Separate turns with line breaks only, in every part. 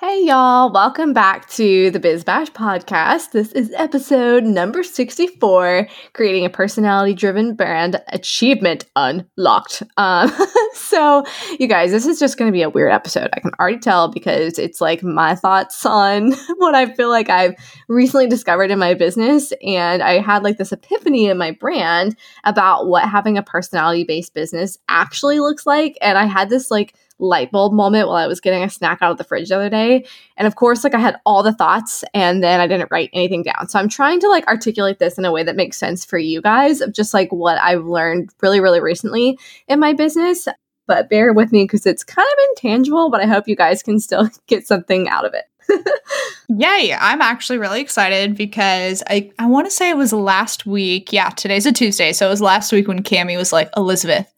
Hey, y'all. Welcome back to the Biz Bash podcast. This is episode number 64 Creating a Personality Driven Brand Achievement Unlocked. Um, so, you guys, this is just going to be a weird episode. I can already tell because it's like my thoughts on what I feel like I've recently discovered in my business. And I had like this epiphany in my brand about what having a personality based business actually looks like. And I had this like light bulb moment while I was getting a snack out of the fridge the other day. And of course, like I had all the thoughts and then I didn't write anything down. So I'm trying to like articulate this in a way that makes sense for you guys of just like what I've learned really, really recently in my business. But bear with me because it's kind of intangible, but I hope you guys can still get something out of it.
Yay. I'm actually really excited because I, I want to say it was last week. Yeah, today's a Tuesday. So it was last week when Cami was like, Elizabeth,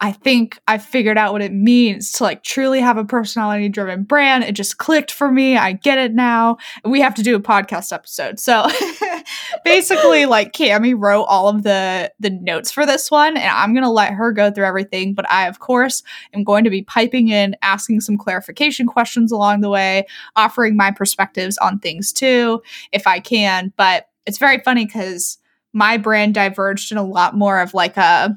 I think I figured out what it means to like truly have a personality driven brand. It just clicked for me. I get it now. We have to do a podcast episode. So basically like Cami wrote all of the the notes for this one and I'm going to let her go through everything, but I of course am going to be piping in asking some clarification questions along the way, offering my perspectives on things too if I can, but it's very funny cuz my brand diverged in a lot more of like a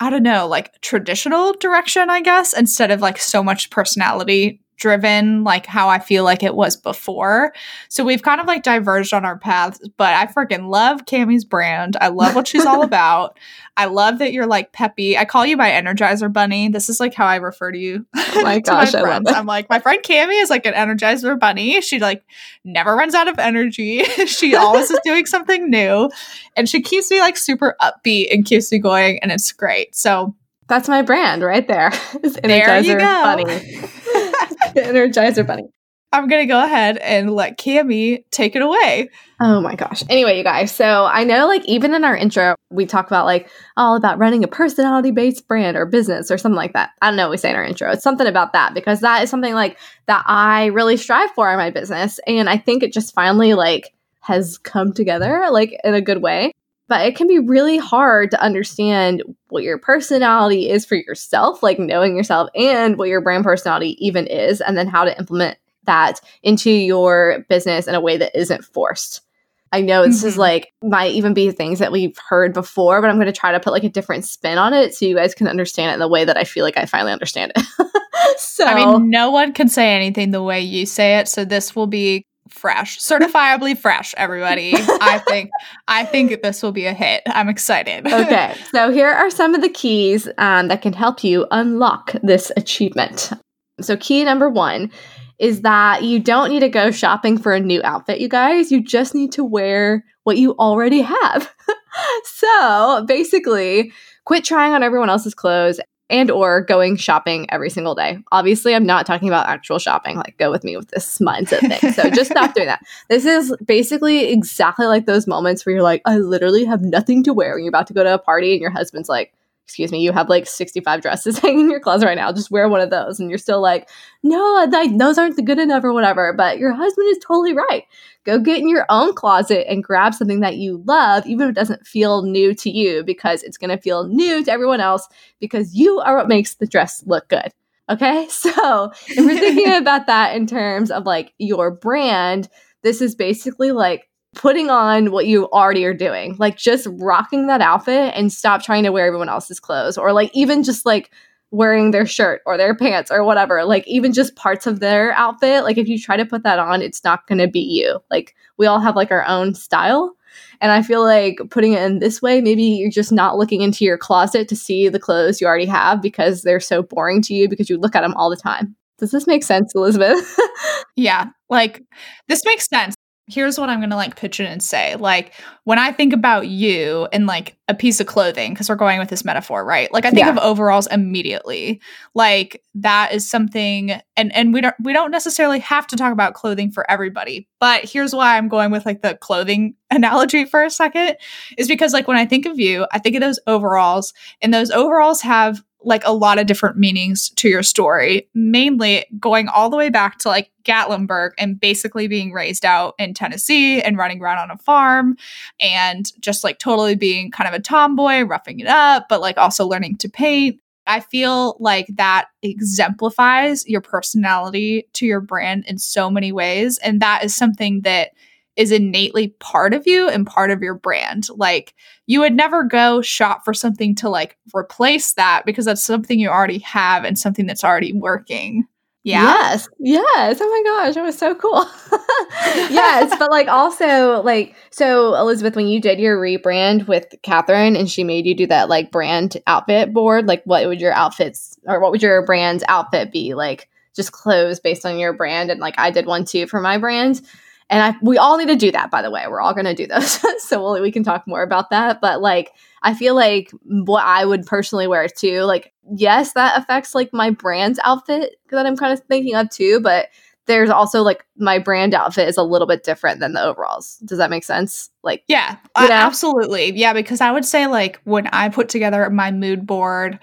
I don't know, like traditional direction, I guess, instead of like so much personality driven, like how I feel like it was before. So we've kind of like diverged on our paths, but I freaking love Cami's brand. I love what she's all about. I love that you're like peppy. I call you my Energizer Bunny. This is like how I refer to you.
Oh my gosh,
my
I love it.
I'm like, my friend Cami is like an Energizer Bunny. She like never runs out of energy. she always is doing something new. And she keeps me like super upbeat and keeps me going. And it's great. So
that's my brand right there. Energizer
there you go.
Bunny. Energizer Bunny.
I'm gonna go ahead and let Cami take it away.
Oh my gosh. Anyway, you guys, so I know like even in our intro, we talk about like all about running a personality based brand or business or something like that. I don't know what we say in our intro. It's something about that because that is something like that I really strive for in my business. And I think it just finally like has come together like in a good way. But it can be really hard to understand what your personality is for yourself, like knowing yourself and what your brand personality even is, and then how to implement that into your business in a way that isn't forced. I know this
Mm-hmm.
is like might even be things that we've heard before, but I'm going to try to put like a different spin on it so you guys can understand it in the way that I feel like I finally understand it. so
I mean, no one can say anything the way you say it, so this will be fresh, certifiably fresh. Everybody, I think, I think this will be a hit. I'm excited.
okay, so here are some of the keys um, that can help you unlock this achievement. So, key number one is that you don't need to go shopping for a new outfit, you guys. You just need to wear what you already have. so, basically, quit trying on everyone else's clothes and or going shopping every single day. Obviously, I'm not talking about actual shopping. Like go with me with this mindset thing. So just stop doing that. This is basically exactly like those moments where you're like, I literally have nothing to wear when you're about to go to a party and your husband's like, excuse me, you have like 65 dresses hanging in your closet right now. Just wear one of those. And you're still like, no, th- those aren't good enough or whatever. But your husband is totally right. Go get in your own closet and grab something that you love, even if it doesn't feel new to you, because it's going to feel new to everyone else because you are what makes the dress look good. Okay. So if we're thinking about that in terms of like your brand, this is basically like putting on what you already are doing. Like just rocking that outfit and stop trying to wear everyone else's clothes or like even just like wearing their shirt or their pants or whatever. Like even just parts of their outfit. Like if you try to put that on, it's not going to be you. Like we all have like our own style. And I feel like putting it in this way, maybe you're just not looking into your closet to see the clothes you already have because they're so boring to you because you look at them all the time. Does this make sense, Elizabeth?
yeah, like this makes sense. Here's what I'm going to like pitch in and say. Like when I think about you and like a piece of clothing because we're going with this metaphor, right? Like I think
Yeah.
of overalls immediately. Like that is something and and we don't we don't necessarily have to talk about clothing for everybody. But here's why I'm going with like the clothing analogy for a second is because like when I think of you, I think of those overalls and those overalls have like a lot of different meanings to your story, mainly going all the way back to like Gatlinburg and basically being raised out in Tennessee and running around on a farm and just like totally being kind of a tomboy, roughing it up, but like also learning to paint. I feel like that exemplifies your personality to your brand in so many ways. And that is something that is innately part of you and part of your brand. Like you would never go shop for something to like replace that because that's something you already have and something that's already working. Yeah.
Yes. Yes. Oh my gosh, that was so cool. yes, but like also like so Elizabeth, when you did your rebrand with Catherine and she made you do that like brand outfit board, like what would your outfits or what would your brand's outfit be? Like just clothes based on your brand. And like I did one too for my brand. And I, we all need to do that, by the way. We're all going to do those. so we'll, we can talk more about that. But like, I feel like what I would personally wear too, like, yes, that affects like my brand's outfit that I'm kind of thinking of too. But there's also like my brand outfit is a little bit different than the overalls. Does that make sense? Like,
yeah, you know? absolutely. Yeah, because I would say like when I put together my mood board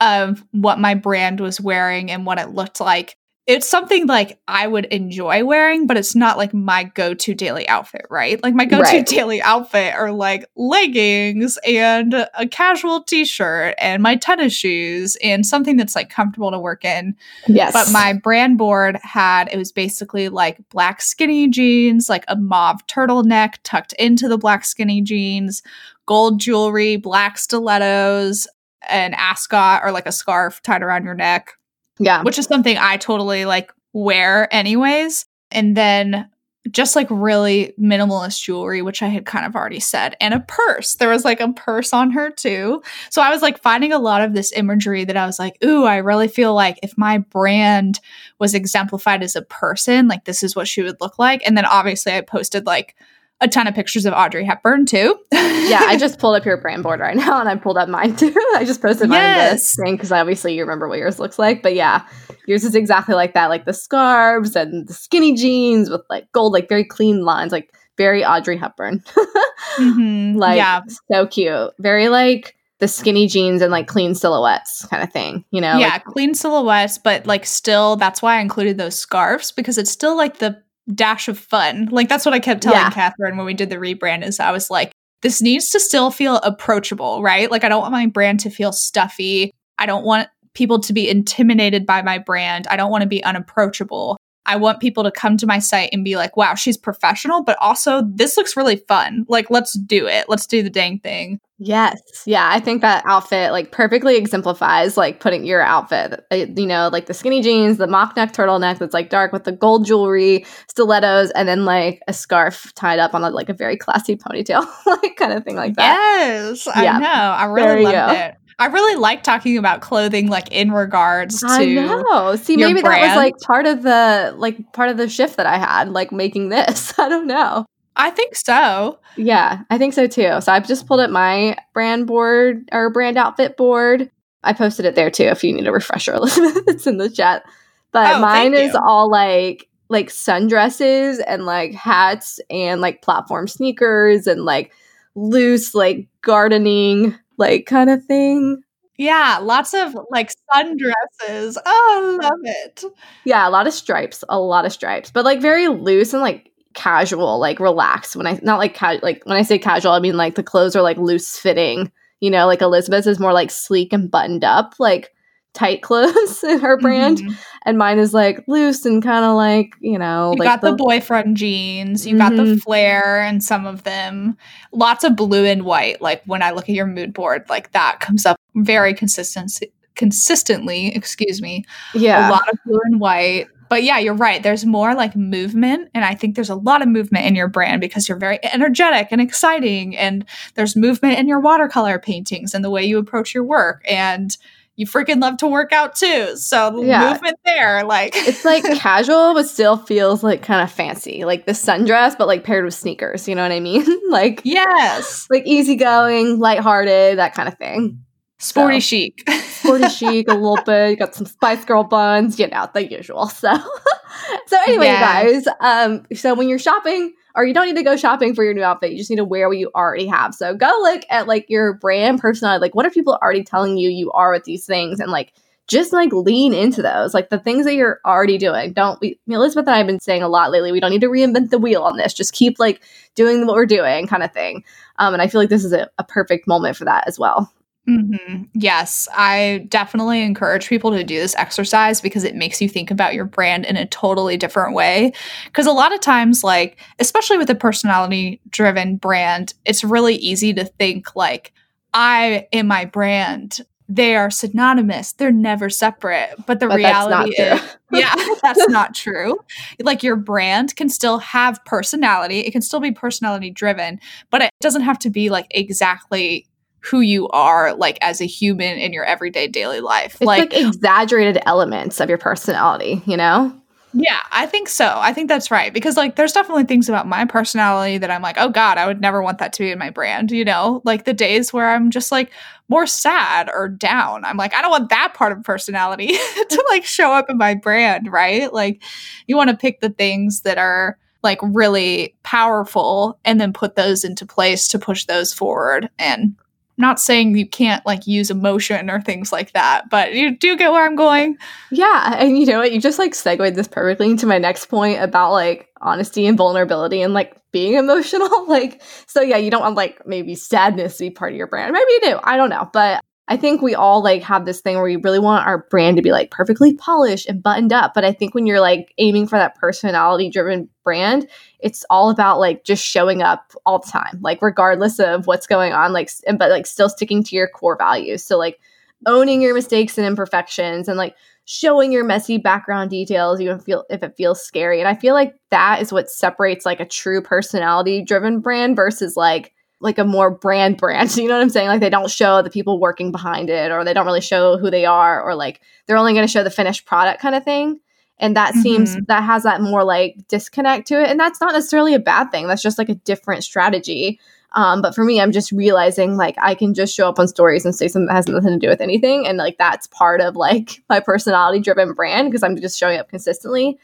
of what my brand was wearing and what it looked like, it's something like I would enjoy wearing, but it's not like my go to daily outfit, right? Like my go to right. daily outfit are like leggings and a casual t shirt and my tennis shoes and something that's like comfortable to work in.
Yes.
But my brand board had, it was basically like black skinny jeans, like a mauve turtleneck tucked into the black skinny jeans, gold jewelry, black stilettos, an ascot or like a scarf tied around your neck
yeah.
Which is something I totally like wear anyways. And then just like really minimalist jewelry, which I had kind of already said, and a purse. There was like a purse on her too. So I was like finding a lot of this imagery that I was like, ooh, I really feel like if my brand was exemplified as a person, like this is what she would look like. And then obviously I posted like a ton of pictures of Audrey Hepburn too.
yeah, I just pulled up your brand board right now and I pulled up mine too. I just posted mine yes. this thing because obviously you remember what yours looks like. But yeah, yours is exactly like that, like the scarves and the skinny jeans with like gold, like very clean lines, like very Audrey Hepburn. mm-hmm. Like yeah. so cute. Very like the skinny jeans and like clean silhouettes kind of thing, you know?
Yeah,
like,
clean silhouettes, but like still that's why I included those scarves because it's still like the dash of fun. Like that's what I kept telling yeah. Catherine when we did the rebrand is I was like, this needs to still feel approachable, right? Like I don't want my brand to feel stuffy. I don't want people to be intimidated by my brand. I don't want to be unapproachable. I want people to come to my site and be like, wow, she's professional, but also this looks really fun. Like, let's do it. Let's do the dang thing.
Yes. Yeah. I think that outfit like perfectly exemplifies like putting your outfit, uh, you know, like the skinny jeans, the mock neck turtleneck that's like dark with the gold jewelry, stilettos, and then like a scarf tied up on a, like a very classy ponytail, like kind of thing like that.
Yes. Yeah. I know. I really loved it. I really like talking about clothing like in regards to I know.
See, maybe brand. that was like part of the like part of the shift that I had, like making this. I don't know.
I think so.
Yeah, I think so too. So I've just pulled up my brand board or brand outfit board. I posted it there too if you need a refresher, Elizabeth. it's in the chat. But oh, mine is all like like sundresses and like hats and like platform sneakers and like loose like gardening like kind of thing.
Yeah, lots of like sundresses. Oh, I love it.
Yeah, a lot of stripes, a lot of stripes, but like very loose and like casual, like relaxed. When I not like ca- like when I say casual, I mean like the clothes are like loose fitting. You know, like Elizabeth's is more like sleek and buttoned up, like tight clothes in her brand, mm-hmm. and mine is like loose and kind of like you know.
You
like
got the, the, boyfriend jeans. You mm-hmm. got the mm-hmm. flare and some of them. Lots of blue and white. Like when I look at your mood board, like that comes up very consistent consistently. Excuse me.
Yeah,
a lot of blue and white. But yeah, you're right. There's more like movement. And I think there's a lot of movement in your brand because you're very energetic and exciting. And there's movement in your watercolor paintings and the way you approach your work. And you freaking love to work out too. So yeah. movement there, like
it's like casual, but still feels like kind of fancy, like the sundress, but like paired with sneakers. You know what I mean? like
yes,
like easygoing, lighthearted, that kind of thing.
Sporty so, chic,
sporty chic, a little bit. You got some Spice Girl buns, you know, the usual. So, so anyway, yeah. guys. Um, so when you're shopping or you don't need to go shopping for your new outfit. You just need to wear what you already have. So go look at like your brand personality. Like, what are people already telling you you are with these things? And like, just like lean into those, like the things that you're already doing. Don't we, Elizabeth and I have been saying a lot lately. We don't need to reinvent the wheel on this. Just keep like doing what we're doing, kind of thing. Um, and I feel like this is a, a perfect moment for that as well.
Mm-hmm. Yes, I definitely encourage people to do this exercise because it makes you think about your brand in a totally different way. Because a lot of times, like, especially with a personality driven brand, it's really easy to think, like, I am my brand. They are synonymous. They're never separate. But the
But
reality is, yeah, that's not true. Like your brand can still have personality. It can still be personality driven, but it doesn't have to be like exactly who you are like as a human in your everyday daily life.
It's like, exaggerated elements of your personality, you know?
Yeah, I think so. I think that's right because like there's definitely things about my personality that I'm like, "Oh god, I would never want that to be in my brand," you know? Like the days where I'm just like more sad or down. I'm like, I don't want that part of personality to like show up in my brand, right? Like you want to pick the things that are like really powerful and then put those into place to push those forward and not saying you can't like use emotion or things like that, but you do get where I'm going.
Yeah, and you know what? You just like segued this perfectly into my next point about like honesty and vulnerability and like being emotional. like, so yeah, you don't want like maybe sadness to be part of your brand. Maybe you do. I don't know, but I think we all like have this thing where we really want our brand to be like perfectly polished and buttoned up. But I think when you're like aiming for that personality driven brand, it's all about like just showing up all the time, like regardless of what's going on, like, s- but like still sticking to your core values. So like owning your mistakes and imperfections and like showing your messy background details, even feel if it feels scary. And I feel like that is what separates like a true personality driven brand versus like like a more brand brand. You know what I'm saying? Like they don't show the people working behind it or they don't really show who they are or like they're only going to show the finished product kind of thing. And that seems that has that more like disconnect to it. And that's not necessarily a bad thing. That's just like a different strategy. Um, but for me, I'm just realizing like I can just show up on stories and say something that has nothing to do with anything. And like that's part of like my personality driven brand because I'm just showing up consistently.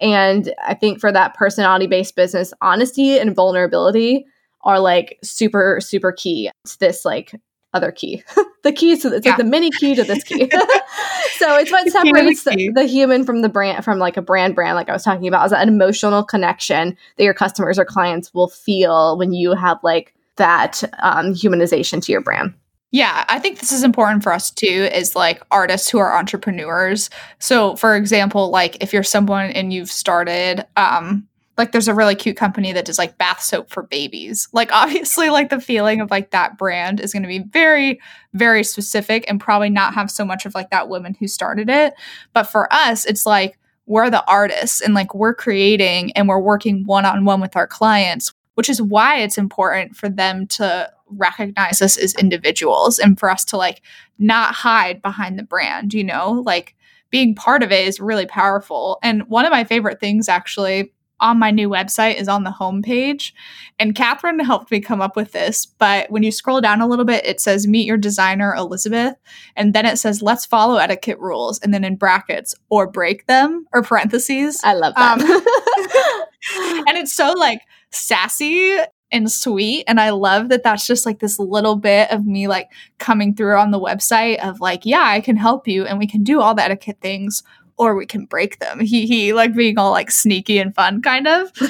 And I think for that personality based business, honesty and vulnerability are like super, super key to this like other key. the key to it's
Yeah.
like the mini key to this key. so it's what
The key to the
separates the, the human from the brand from like a brand brand, like I was talking about, is that an emotional connection that your customers or clients will feel when you have like that um, humanization to your brand.
Yeah, I think this is important for us too, is like artists who are entrepreneurs. So, for example, like if you're someone and you've started, um, like there's a really cute company that does like bath soap for babies. Like, obviously, like the feeling of like that brand is going to be very, very specific and probably not have so much of like that woman who started it. But for us, it's like we're the artists and like we're creating and we're working one on one with our clients, which is why it's important for them to recognize us as individuals and for us to like not hide behind the brand, you know? Like being part of it is really powerful. And one of my favorite things actually on my new website is on the homepage. And Catherine helped me come up with this. But when you scroll down a little bit, it says meet your designer, Elizabeth. And then it says let's follow etiquette rules. And then in brackets, or break them, or parentheses.
I love
Um,
that.
and it's so like sassy and sweet and i love that that's just like this little bit of me like coming through on the website of like yeah i can help you and we can do all the etiquette things or we can break them he he like being all like sneaky and fun kind of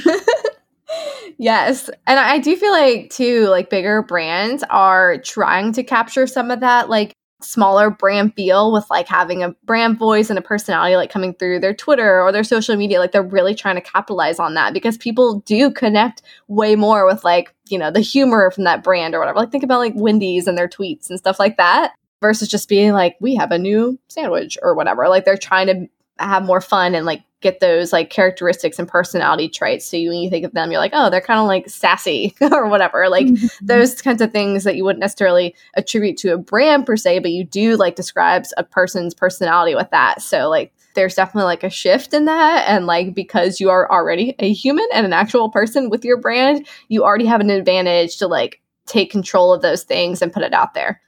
yes. And I do feel like too, like bigger brands are trying to capture some of that like smaller brand feel with like having a brand voice and a personality like coming through their Twitter or their social media. Like they're really trying to capitalize on that because people do connect way more with like, you know, the humor from that brand or whatever. Like think about like Wendy's and their tweets and stuff like that versus just being like, we have a new sandwich or whatever. Like they're trying to have more fun and like get those like characteristics and personality traits. So you, when you think of them, you're like, oh, they're kind of like sassy or whatever. Like those kinds of things that you wouldn't necessarily attribute to a brand per se, but you do like describes a person's personality with that. So like there's definitely like a shift in that. And like because you are already a human and an actual person with your brand, you already have an advantage to like take control of those things and put it out there.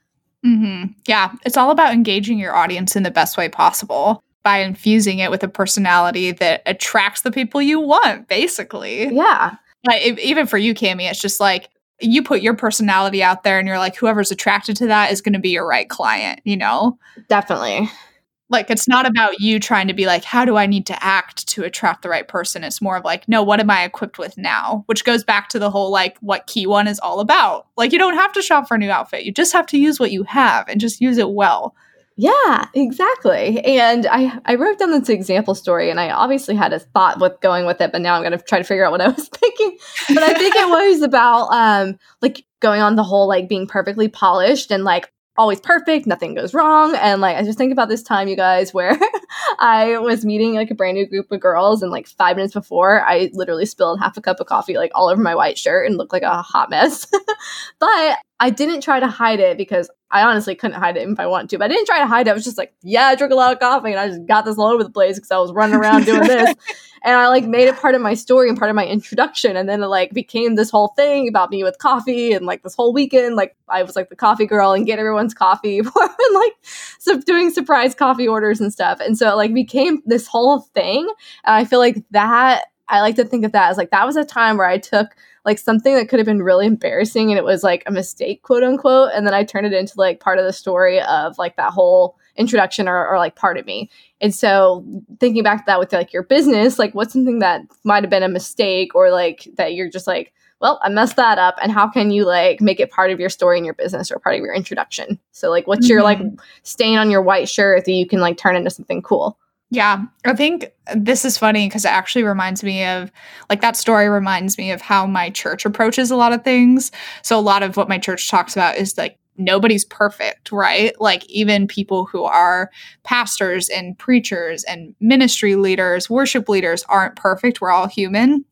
hmm Yeah, it's all about engaging your audience in the best way possible by infusing it with a personality that attracts the people you want, basically.
Yeah.
Like, even for you, Cami, it's just like you put your personality out there and you're like, whoever's attracted to that is going to be your right client, you know?
Definitely.
Like it's not about you trying to be like, how do I need to act to attract the right person? It's more of like, no, what am I equipped with now? Which goes back to the whole like what key one is all about. Like you don't have to shop for a new outfit. You just have to use what you have and just use it well.
Yeah, exactly. And I I wrote down this example story and I obviously had a thought with going with it, but now I'm going to try to figure out what I was thinking. But I think it was about um like going on the whole like being perfectly polished and like always perfect, nothing goes wrong. And like, I just think about this time, you guys, where I was meeting like a brand new group of girls, and like five minutes before, I literally spilled half a cup of coffee like all over my white shirt and looked like a hot mess. but I didn't try to hide it because I honestly couldn't hide it if I wanted to. But I didn't try to hide it. I was just like, yeah, I drink a lot of coffee and I just got this all over the place because I was running around doing this. and I like made it part of my story and part of my introduction. And then it like became this whole thing about me with coffee and like this whole weekend, like I was like the coffee girl and get everyone's coffee and like so doing surprise coffee orders and stuff. And so it like became this whole thing. And I feel like that I like to think of that as like that was a time where I took like something that could have been really embarrassing and it was like a mistake, quote unquote. And then I turned it into like part of the story of like that whole introduction or, or like part of me. And so thinking back to that with like your business, like what's something that might have been a mistake or like that you're just like, well, I messed that up. And how can you like make it part of your story in your business or part of your introduction? So like what's mm-hmm. your like mm-hmm. stain on your white shirt that you can like turn into something cool?
Yeah, I think this is funny because it actually reminds me of like that story reminds me of how my church approaches a lot of things. So a lot of what my church talks about is like nobody's perfect, right? Like even people who are pastors and preachers and ministry leaders, worship leaders aren't perfect. We're all human.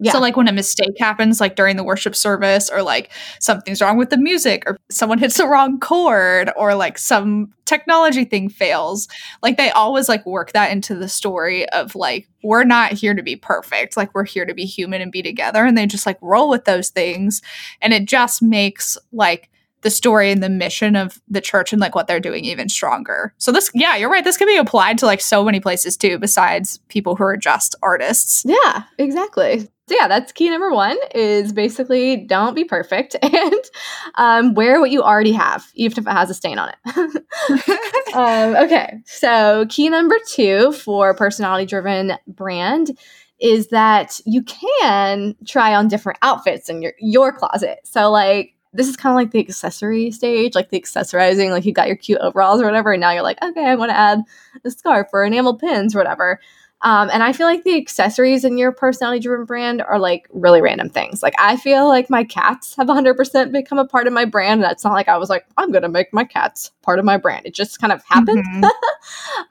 Yeah. So like when a mistake happens like during the worship service or like something's wrong with the music or someone hits the wrong chord or like some technology thing fails, like they always like work that into the story of like we're not here to be perfect, like we're here to be human and be together and they just like roll with those things and it just makes like the story and the mission of the church and like what they're doing even stronger. So this yeah, you're right. This can be applied to like so many places too besides people who are just artists.
Yeah, exactly. So yeah, that's key number one is basically don't be perfect and um, wear what you already have, even if it has a stain on it. um, okay, so key number two for personality driven brand is that you can try on different outfits in your your closet. So like this is kind of like the accessory stage, like the accessorizing, like you got your cute overalls or whatever, and now you're like, okay, I want to add a scarf or enamel pins or whatever. Um, and I feel like the accessories in your personality driven brand are like really random things. Like I feel like my cats have 100% become a part of my brand. And it's not like I was like, I'm going to make my cats part of my brand. It just kind of happened. Mm-hmm.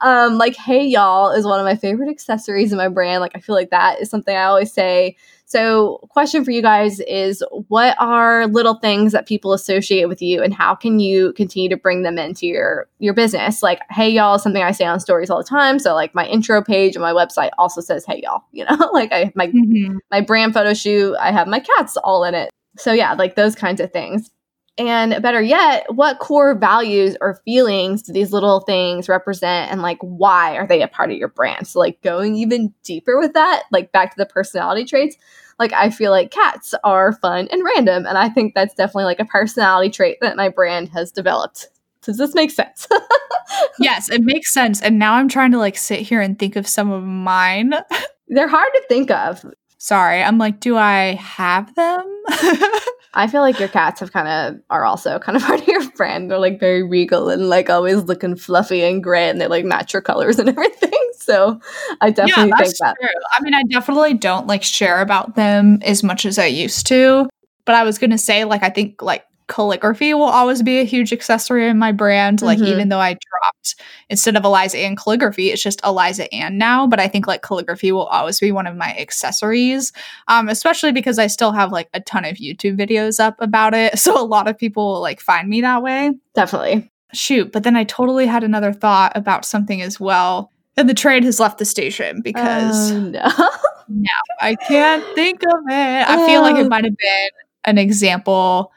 um, like, hey, y'all is one of my favorite accessories in my brand. Like I feel like that is something I always say so, question for you guys is what are little things that people associate with you and how can you continue to bring them into your your business? Like, hey y'all, something I say on stories all the time. So like my intro page on my website also says hey y'all, you know? like I my mm-hmm. my brand photo shoot, I have my cats all in it. So yeah, like those kinds of things. And better yet, what core values or feelings do these little things represent and like why are they a part of your brand? So like going even deeper with that, like back to the personality traits, like I feel like cats are fun and random and I think that's definitely like a personality trait that my brand has developed. Does this make sense?
yes, it makes sense. And now I'm trying to like sit here and think of some of mine.
They're hard to think of.
Sorry, I'm like, do I have them?
I feel like your cats have kind of are also kind of part of your brand. They're like very regal and like always looking fluffy and gray, and they like match your colors and everything. So I definitely yeah, think that.
True. I mean, I definitely don't like share about them as much as I used to. But I was gonna say, like, I think like calligraphy will always be a huge accessory in my brand. Like mm-hmm. even though I dropped instead of Eliza and calligraphy, it's just Eliza and now. But I think like calligraphy will always be one of my accessories. Um, especially because I still have like a ton of YouTube videos up about it. So a lot of people like find me that way.
Definitely.
Shoot, but then I totally had another thought about something as well. And the train has left the station because
oh, no.
no, I can't think of it. I feel like it oh. might have been an example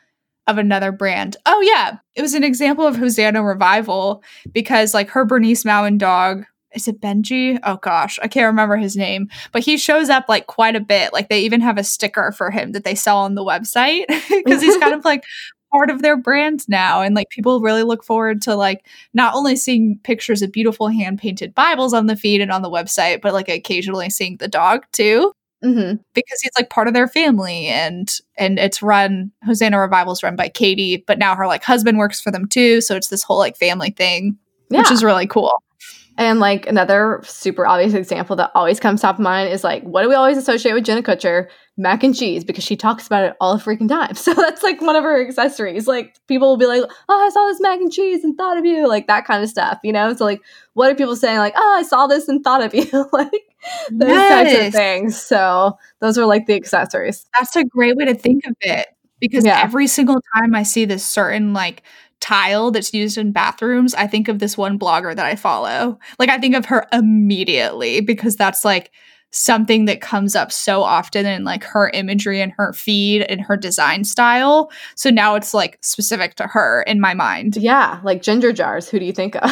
of another brand. Oh yeah, it was an example of Hosanna Revival because like her Bernese Mountain dog is it Benji? Oh gosh, I can't remember his name, but he shows up like quite a bit. Like they even have a sticker for him that they sell on the website because he's kind of like part of their brand now and like people really look forward to like not only seeing pictures of beautiful hand painted bibles on the feed and on the website but like occasionally seeing the dog too
hmm
because he's like part of their family and and it's run hosanna revival's run by katie but now her like husband works for them too so it's this whole like family thing
Yeah.
which is really cool
And like another super obvious example that always comes top of mind is like, what do we always associate with Jenna Kutcher? Mac and cheese, because she talks about it all the freaking time. So that's like one of her accessories. Like people will be like, oh, I saw this mac and cheese and thought of you, like that kind of stuff, you know? So like, what are people saying? Like, oh, I saw this and thought of you, like those types of
Yes.
things. So those are like the accessories.
That's a great way to think of it because
Yeah.
every single time I see this certain like tile that's used in bathrooms, I think of this one blogger that I follow. Like I think of her immediately because that's like something that comes up so often in like her imagery and her feed and her design style. So now it's like specific to her in my mind.
Yeah, like ginger jars. Who do you think of?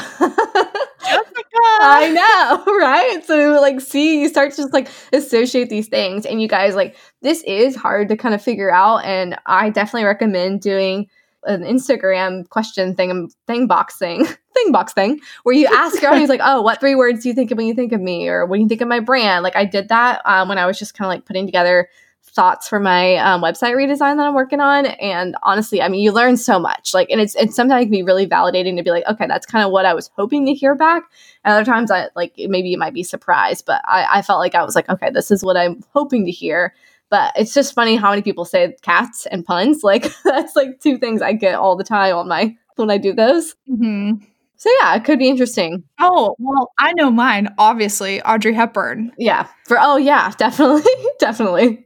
Jessica. I know, right? So like see, you start to just like associate these things and you guys like this is hard to kind of figure out and I definitely recommend doing an Instagram question thing thing box thing thing box thing where you ask your audience like, oh, what three words do you think of when you think of me or when you think of my brand? Like I did that um, when I was just kind of like putting together thoughts for my um, website redesign that I'm working on. And honestly, I mean, you learn so much. Like, and it's it's sometimes be really validating to be like, okay, that's kind of what I was hoping to hear back. And other times, I like maybe you might be surprised, but I, I felt like I was like, okay, this is what I'm hoping to hear. But it's just funny how many people say cats and puns. Like that's like two things I get all the time on my when I do those.
Mhm.
So yeah, it could be interesting.
Oh, well, I know mine, obviously, Audrey Hepburn.
Yeah. For oh yeah, definitely, definitely.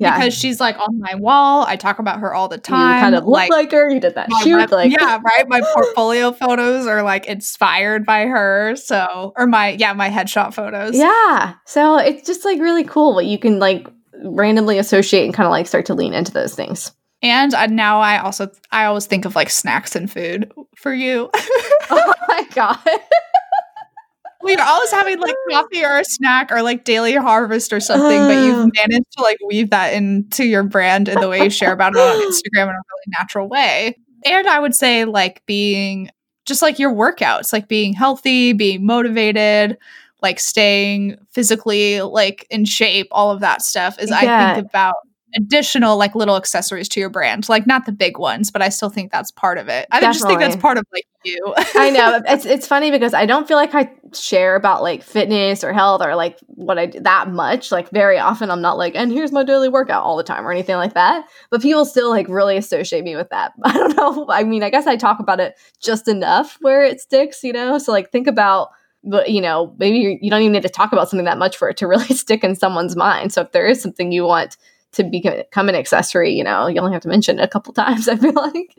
Yeah.
Because she's like on my wall. I talk about her all the
you
time.
kind of look like, her. You did that
my
shoot. like
yeah, right. My portfolio photos are like inspired by her. So, or my yeah, my headshot photos.
Yeah. So it's just like really cool what you can like randomly associate and kind of like start to lean into those things.
And uh, now I also I always think of like snacks and food for you.
oh my god.
We're always having like coffee or a snack or like daily harvest or something, but you've managed to like weave that into your brand and the way you share about it on Instagram in a really natural way. And I would say like being just like your workouts, like being healthy, being motivated, like staying physically like in shape, all of that stuff is I think about additional like little accessories to your brand. Like not the big ones, but I still think that's part of it. I just think that's part of like you.
I know it's it's funny because I don't feel like I share about like fitness or health or like what I do that much. Like very often, I'm not like, and here's my daily workout all the time or anything like that. But people still like really associate me with that. I don't know. I mean, I guess I talk about it just enough where it sticks, you know. So like think about. But you know, maybe you don't even need to talk about something that much for it to really stick in someone's mind. So if there is something you want to become an accessory, you know, you only have to mention it a couple times. I feel like.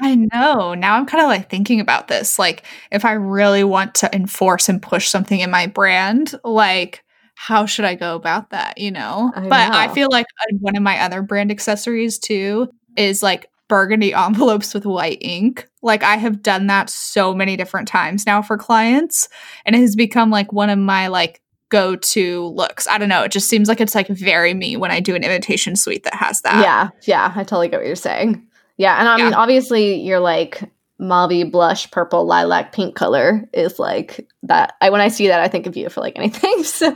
I know. Now I'm kind of like thinking about this. Like, if I really want to enforce and push something in my brand, like, how should I go about that? You know?
I
but I feel like uh, one of my other brand accessories too is like burgundy envelopes with white ink. Like, I have done that so many different times now for clients, and it has become like one of my like go to looks. I don't know. It just seems like it's like very me when I do an invitation suite that has that.
Yeah, yeah, I totally get what you're saying. Yeah, and I mean,
Yeah.
obviously, you're like mauve, blush, purple, lilac, pink color is like that. I when I see that, I think of you for like anything. So,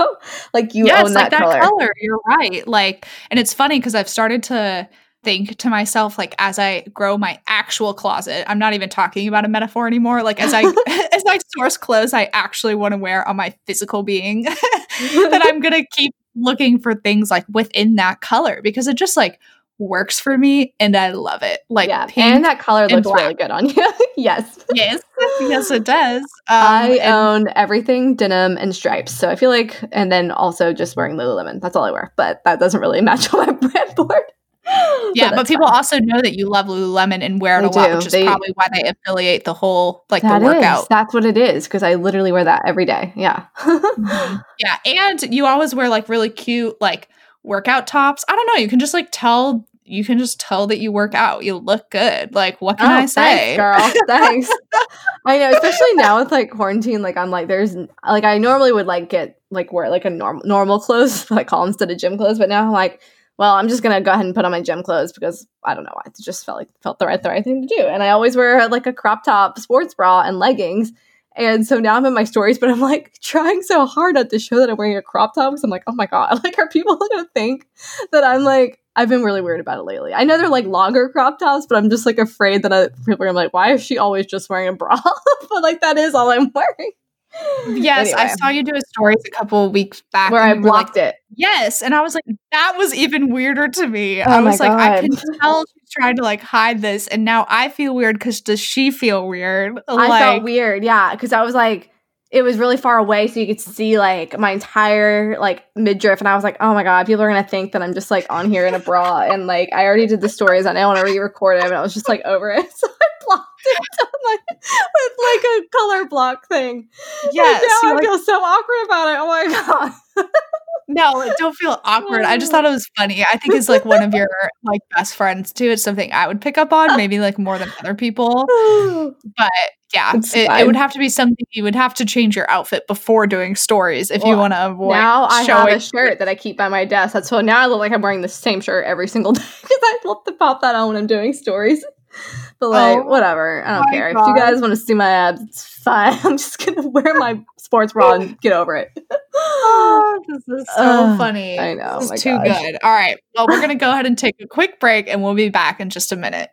like, you
yeah,
own
it's
that,
like that
color.
color. You're right. Like, and it's funny because I've started to think to myself, like, as I grow my actual closet, I'm not even talking about a metaphor anymore. Like, as I as I source clothes, I actually want to wear on my physical being. that I'm gonna keep looking for things like within that color because it just like works for me and I love it. Like,
yeah, and that color
and
looks
black.
really good on you. yes,
yes, yes, it does. Um,
I own everything denim and stripes. So I feel like, and then also just wearing Lululemon. That's all I wear, but that doesn't really match on my brand
Yeah, but people also know that you love Lululemon and wear it
They
a lot,
do.
which is
They-
probably why they affiliate the whole like
That
the
is-
workout.
That's what it is because I literally wear that every day. Yeah.
Mhm. Yeah, and you always wear like really cute like workout tops. I don't know, you can just like tell you can just tell that you work out. You look good. Like what can
Oh,
I say?
Thanks, girl. Thanks. I know, especially now with like quarantine. Like I'm like, there's like I normally would like get like wear like a normal normal clothes like call instead of gym clothes, but now I'm like, well, I'm just gonna go ahead and put on my gym clothes because I don't know why it just felt like felt the right the right thing to do. And I always wear like a crop top, sports bra, and leggings. And so now I'm in my stories, but I'm like trying so hard not to show that I'm wearing a crop top because I'm like, oh my god, like are people gonna think that I'm like I've been really weird about it lately. I know they're like longer crop tops, but I'm just like afraid that I, people are like, why is she always just wearing a bra? but like that is all I'm wearing.
Yes, anyway. I saw you do a stories a couple weeks back
where I blocked
like,
it.
Yes, and I was like, that was even weirder to me. Oh I was like, God. I can tell she's trying to like hide this, and now I feel weird because does she feel weird?
I felt weird, yeah, because I was like, it was really far away, so you could see like my entire like midriff, and I was like, oh my god, people are gonna think that I'm just like on here in a bra, and like I already did the stories, and I don't want to re-record them, and I was just like over it, so it like, with like a color block thing.
Yes,
now I like- feel so awkward about it. Oh my god.
no, don't feel awkward. I just thought it was funny. I think it's like one of your like best friends too. It's something I would pick up on, maybe like more than other people. But yeah, it, it, would have to be something you would have to change your outfit before doing stories if well, you want to avoid.
Now I have a shirt that I keep by my desk. That's so now I look like I'm wearing the same shirt every single day because I love to pop that on when I'm doing stories. But like, oh, whatever. I don't care. God. If you guys want to see my abs, it's fine. I'm just gonna wear my sports bra and get over it.
oh, this is so uh, funny.
I know.
This is too gosh. good. All right. Well, we're gonna go ahead and take a quick break, and we'll be back in just a minute.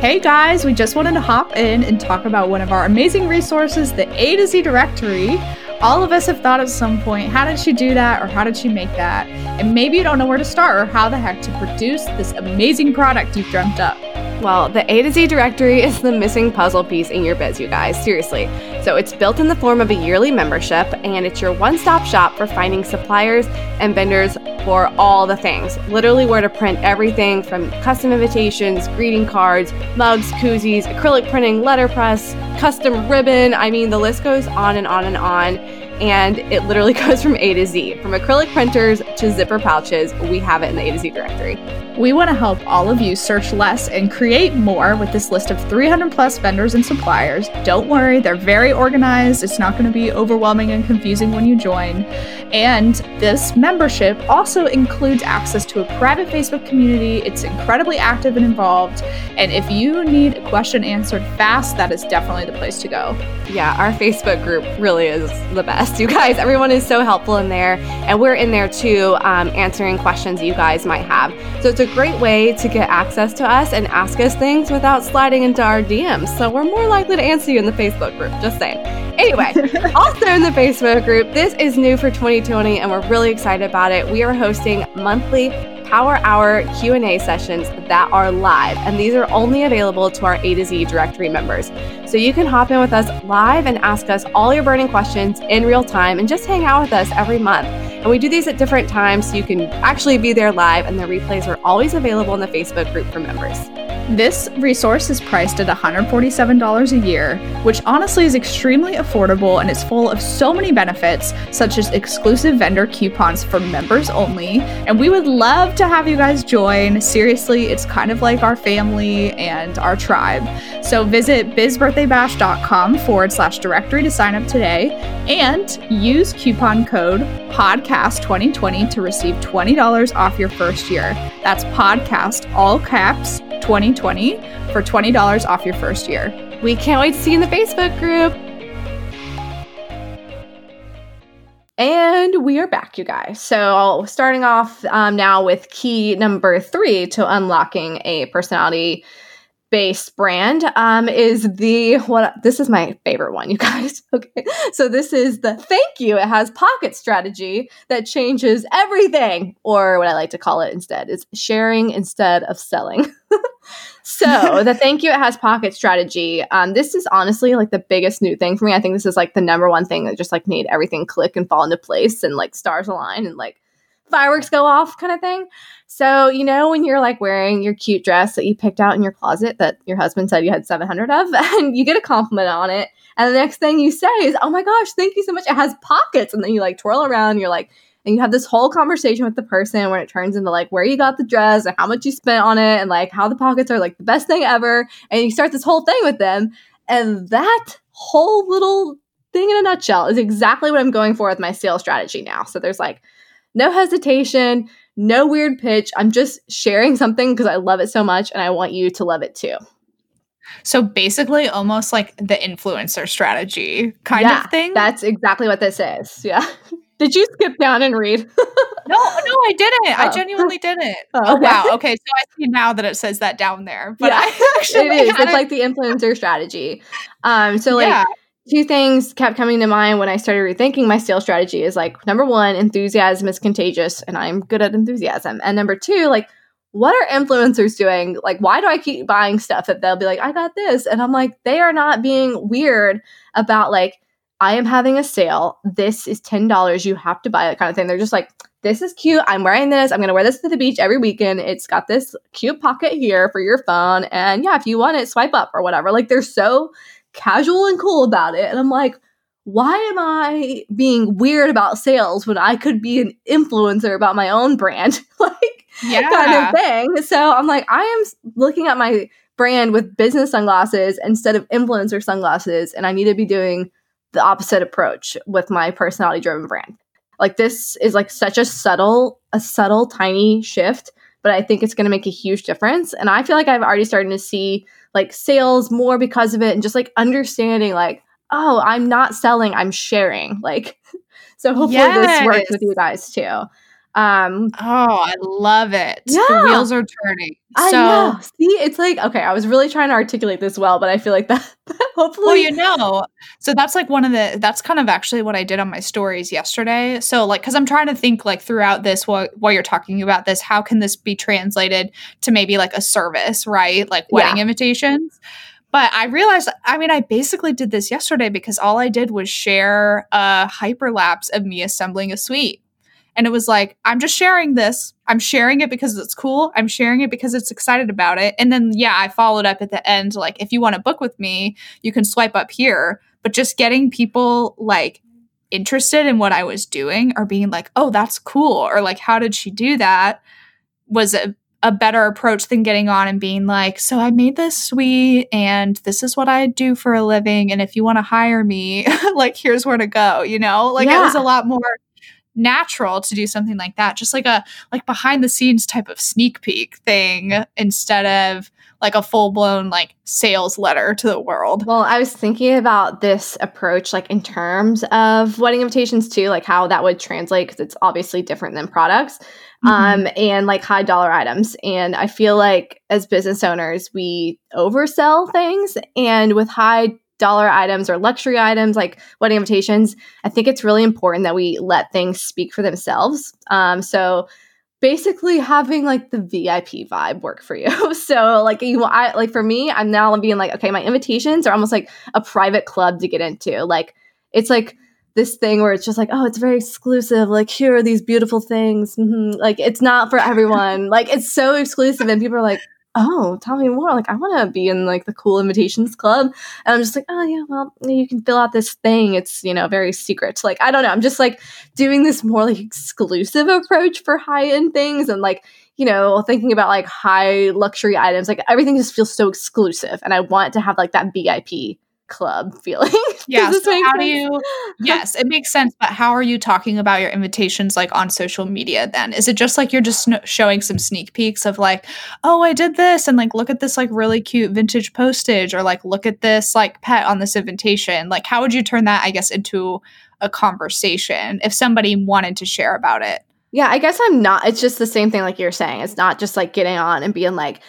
Hey guys, we just wanted to hop in and talk about one of our amazing resources, the A to Z directory. All of us have thought at some point, how did she do that or how did she make that? And maybe you don't know where to start or how the heck to produce this amazing product you've dreamt up.
Well, the A to Z directory is the missing puzzle piece in your biz, you guys. Seriously. So it's built in the form of a yearly membership, and it's your one stop shop for finding suppliers and vendors for all the things. Literally, where to print everything from custom invitations, greeting cards, mugs, koozies, acrylic printing, letterpress, custom ribbon. I mean, the list goes on and on and on and it literally goes from A to Z. From acrylic printers to zipper pouches, we have it in the A to Z directory.
We want to help all of you search less and create more with this list of 300 plus vendors and suppliers. Don't worry, they're very organized. It's not going to be overwhelming and confusing when you join. And this membership also includes access to a private Facebook community. It's incredibly active and involved. And if you need a question answered fast, that is definitely the place to go.
Yeah, our Facebook group really is the best. You guys, everyone is so helpful in there. And we're in there too, um, answering questions you guys might have. So it's a great way to get access to us and ask us things without sliding into our DMs. So we're more likely to answer you in the Facebook group, just saying. Anyway, also in the Facebook group, this is new for 2020 and we're really excited about it. We are hosting monthly Power Hour Q&A sessions that are live, and these are only available to our A to Z directory members. So you can hop in with us live and ask us all your burning questions in real time and just hang out with us every month. And we do these at different times so you can actually be there live, and the replays are always available in the Facebook group for members.
This resource is priced at $147 a year, which honestly is extremely affordable and is full of so many benefits, such as exclusive vendor coupons for members only. And we would love to have you guys join. Seriously, it's kind of like our family and our tribe. So visit bizbirthdaybash.com forward slash directory to sign up today and use coupon code podcast2020 to receive $20 off your first year. That's podcast, all caps 2020 for $20 off your first year.
We can't wait to see you in the Facebook group. And we are back, you guys. So, starting off um, now with key number three to unlocking a personality based brand um, is the what this is my favorite one you guys okay? So this is the thank you it has pocket strategy that changes everything or what i like to call it instead is sharing instead of selling. So the thank you it has pocket strategy um, this is honestly like the biggest new thing for me. I think this is like the number one thing that just like made everything click and fall into place and like stars align and like fireworks go off kind of thing so, you know, when you're like wearing your cute dress that you picked out in your closet that your husband said you had 700 of, and you get a compliment on it, and the next thing you say is, Oh my gosh, thank you so much. It has pockets. And then you like twirl around, you're like, and you have this whole conversation with the person where it turns into like where you got the dress and how much you spent on it and like how the pockets are like the best thing ever. And you start this whole thing with them. And that whole little thing in a nutshell is exactly what I'm going for with my sales strategy now. So there's like no hesitation, no weird pitch. I'm just sharing something because I love it so much and I want you to love it too.
So basically, almost like the influencer strategy kind
yeah,
of thing.
That's exactly what this is. Yeah. Did you skip down and read?
no, no, I didn't. Oh. I genuinely didn't. Oh, oh okay. wow. Okay, so I see now that it says that down there. But yeah, I actually
it is. It's like the influencer strategy. Um, so like yeah. Two things kept coming to mind when I started rethinking my sales strategy is like number one, enthusiasm is contagious, and I'm good at enthusiasm. And number two, like what are influencers doing? Like, why do I keep buying stuff that they'll be like, I got this? And I'm like, they are not being weird about like, I am having a sale. This is $10. You have to buy it kind of thing. They're just like, this is cute. I'm wearing this. I'm going to wear this to the beach every weekend. It's got this cute pocket here for your phone. And yeah, if you want it, swipe up or whatever. Like, they're so casual and cool about it. And I'm like, why am I being weird about sales when I could be an influencer about my own brand? like, yeah. kind of thing. So I'm like, I am looking at my brand with business sunglasses instead of influencer sunglasses, and I need to be doing the opposite approach with my personality driven brand. Like this is like such a subtle, a subtle, tiny shift, but I think it's going to make a huge difference. And I feel like I've already started to see like sales more because of it, and just like understanding like, oh, I'm not selling, I'm sharing. Like, so hopefully yes. this works with you guys too.
Um, oh, I love it. Yeah. The wheels are turning.
I so, know. See, it's like, okay, I was really trying to articulate this well, but I feel like that, hopefully.
Well, you know, so that's like one of the, that's kind of actually what I did on my stories yesterday. So, like, cause I'm trying to think like throughout this, while, while you're talking about this, how can this be translated to maybe like a service, right? Like wedding yeah. invitations. But I realized, I mean, I basically did this yesterday because all I did was share a hyperlapse of me assembling a suite and it was like, I'm just sharing this. I'm sharing it because it's cool. I'm sharing it because it's excited about it. And then, yeah, I followed up at the end, like, if you want to book with me, you can swipe up here. But just getting people like interested in what I was doing or being like, oh, that's cool. Or like, how did she do that? Was a, a better approach than getting on and being like, so I made this suite and this is what I do for a living. And if you want to hire me, like, here's where to go, you know? Like, yeah. it was a lot more natural to do something like that just like a like behind the scenes type of sneak peek thing instead of like a full blown like sales letter to the world.
Well, I was thinking about this approach like in terms of wedding invitations too, like how that would translate because it's obviously different than products. Mm-hmm. Um and like high dollar items. And I feel like as business owners, we oversell things and with high dollar items or luxury items like wedding invitations, I think it's really important that we let things speak for themselves. Um, so basically having like the VIP vibe work for you. so like you I like for me, I'm now being like, okay, my invitations are almost like a private club to get into. Like it's like this thing where it's just like, oh, it's very exclusive. Like here are these beautiful things. Mm-hmm. Like it's not for everyone. like it's so exclusive, and people are like, oh, tell me more. Like, I want to be in like the cool invitations club. And I'm just like, oh, yeah, well, you can fill out this thing. It's, you know, very secret. Like, I don't know. I'm just like doing this more like exclusive approach for high end things and like, you know, thinking about like high luxury items. Like, everything just feels so exclusive. And I want to have like that VIP club feeling.
Yeah. so how sense? do you? Yes, it makes sense. But how are you talking about your invitations like on social media? Then is it just like you're just showing some sneak peeks of like, oh, I did this, and like look at this like really cute vintage postage, or like look at this like pet on this invitation. Like, how would you turn that? I guess into a conversation if somebody wanted to share about it.
Yeah, I guess I'm not. It's just the same thing like you're saying. It's not just like getting on and being like,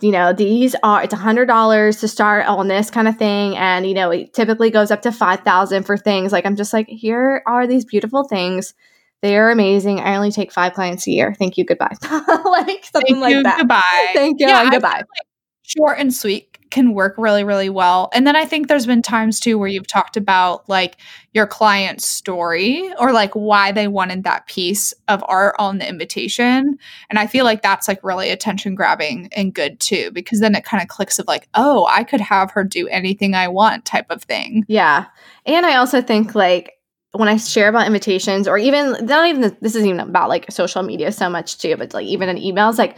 you know, these are it's a hundred dollars to start on this kind of thing, and you know, it typically goes up to five thousand for things. Like I'm just like, here are these beautiful things. They are amazing. I only take five clients a year. Thank you. Goodbye. like something
Thank
like
you,
that.
Goodbye.
Thank you. Yeah, goodbye. Like
short and sweet can work really really well. And then i think there's been times too where you've talked about like your client's story or like why they wanted that piece of art on the invitation. And i feel like that's like really attention grabbing and good too because then it kind of clicks of like oh i could have her do anything i want type of thing.
Yeah. And i also think like when I share about invitations, or even not even this isn't even about like social media so much too, but like even in emails, like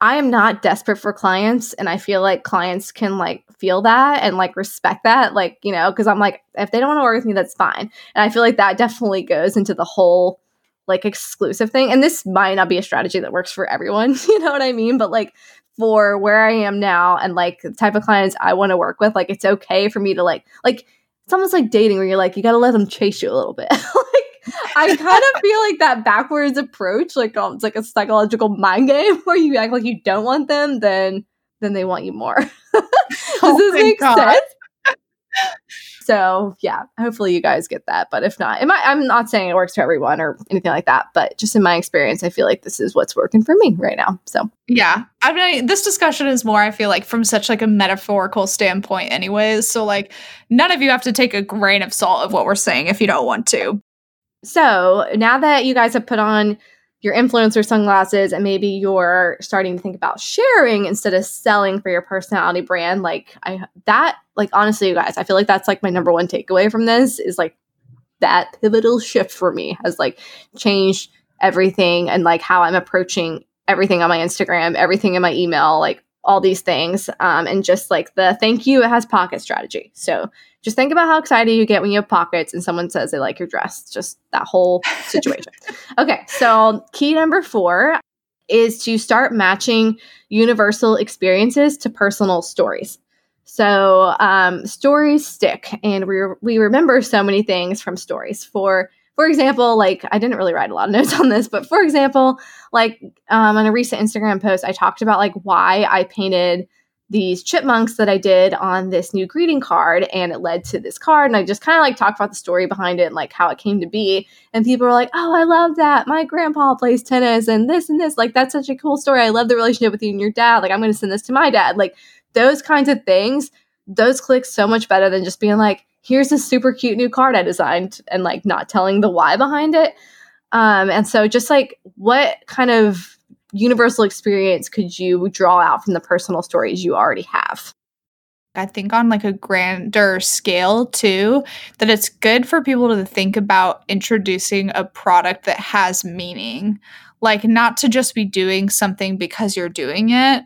I am not desperate for clients and I feel like clients can like feel that and like respect that like, you know, cuz I'm like if they don't want to work with me that's fine. And I feel like that definitely goes into the whole like exclusive thing. And this might not be a strategy that works for everyone, you know what I mean? But like for where I am now and like the type of clients I want to work with, like it's okay for me to like like it's almost like dating where you're like you got to let them chase you a little bit. like I kind of feel like that backwards approach, like um, it's like a psychological mind game where you act like you don't want them, then then they want you more. Does oh this make God. sense? So yeah, hopefully you guys get that. But if not, might, I'm not saying it works for everyone or anything like that. But just in my experience, I feel like this is what's working for me right now. So
yeah, I mean, this discussion is more. I feel like from such like a metaphorical standpoint, anyways. So like, none of you have to take a grain of salt of what we're saying if you don't want to.
So now that you guys have put on your influencer sunglasses and maybe you're starting to think about sharing instead of selling for your personality brand like i that like honestly you guys i feel like that's like my number one takeaway from this is like that pivotal shift for me has like changed everything and like how i'm approaching everything on my instagram everything in my email like all these things um, and just like the thank you it has pocket strategy. So just think about how excited you get when you have pockets and someone says they like your dress just that whole situation. Okay so key number four is to start matching universal experiences to personal stories. So um, stories stick and we, we remember so many things from stories. For for example, like I didn't really write a lot of notes on this, but for example, like um, on a recent Instagram post, I talked about like why I painted these chipmunks that I did on this new greeting card and it led to this card. And I just kind of like talked about the story behind it and like how it came to be. And people were like, oh, I love that. My grandpa plays tennis and this and this. Like, that's such a cool story. I love the relationship with you and your dad. Like, I'm going to send this to my dad. Like, those kinds of things, those click so much better than just being like, here's a super cute new card I designed and like not telling the why behind it. Um, and so just like what kind of universal experience could you draw out from the personal stories you already have?
I think on like a grander scale too, that it's good for people to think about introducing a product that has meaning. Like not to just be doing something because you're doing it,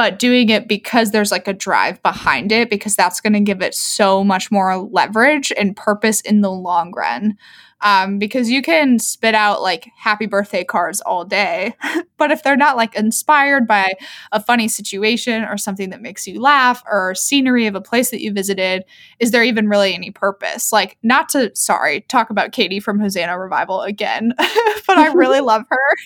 but doing it because there's like a drive behind it because that's going to give it so much more leverage and purpose in the long run. Um, because you can spit out like happy birthday cards all day but if they're not like inspired by a funny situation or something that makes you laugh or scenery of a place that you visited is there even really any purpose? Like not to sorry talk about katie from hosanna revival again but i really love her.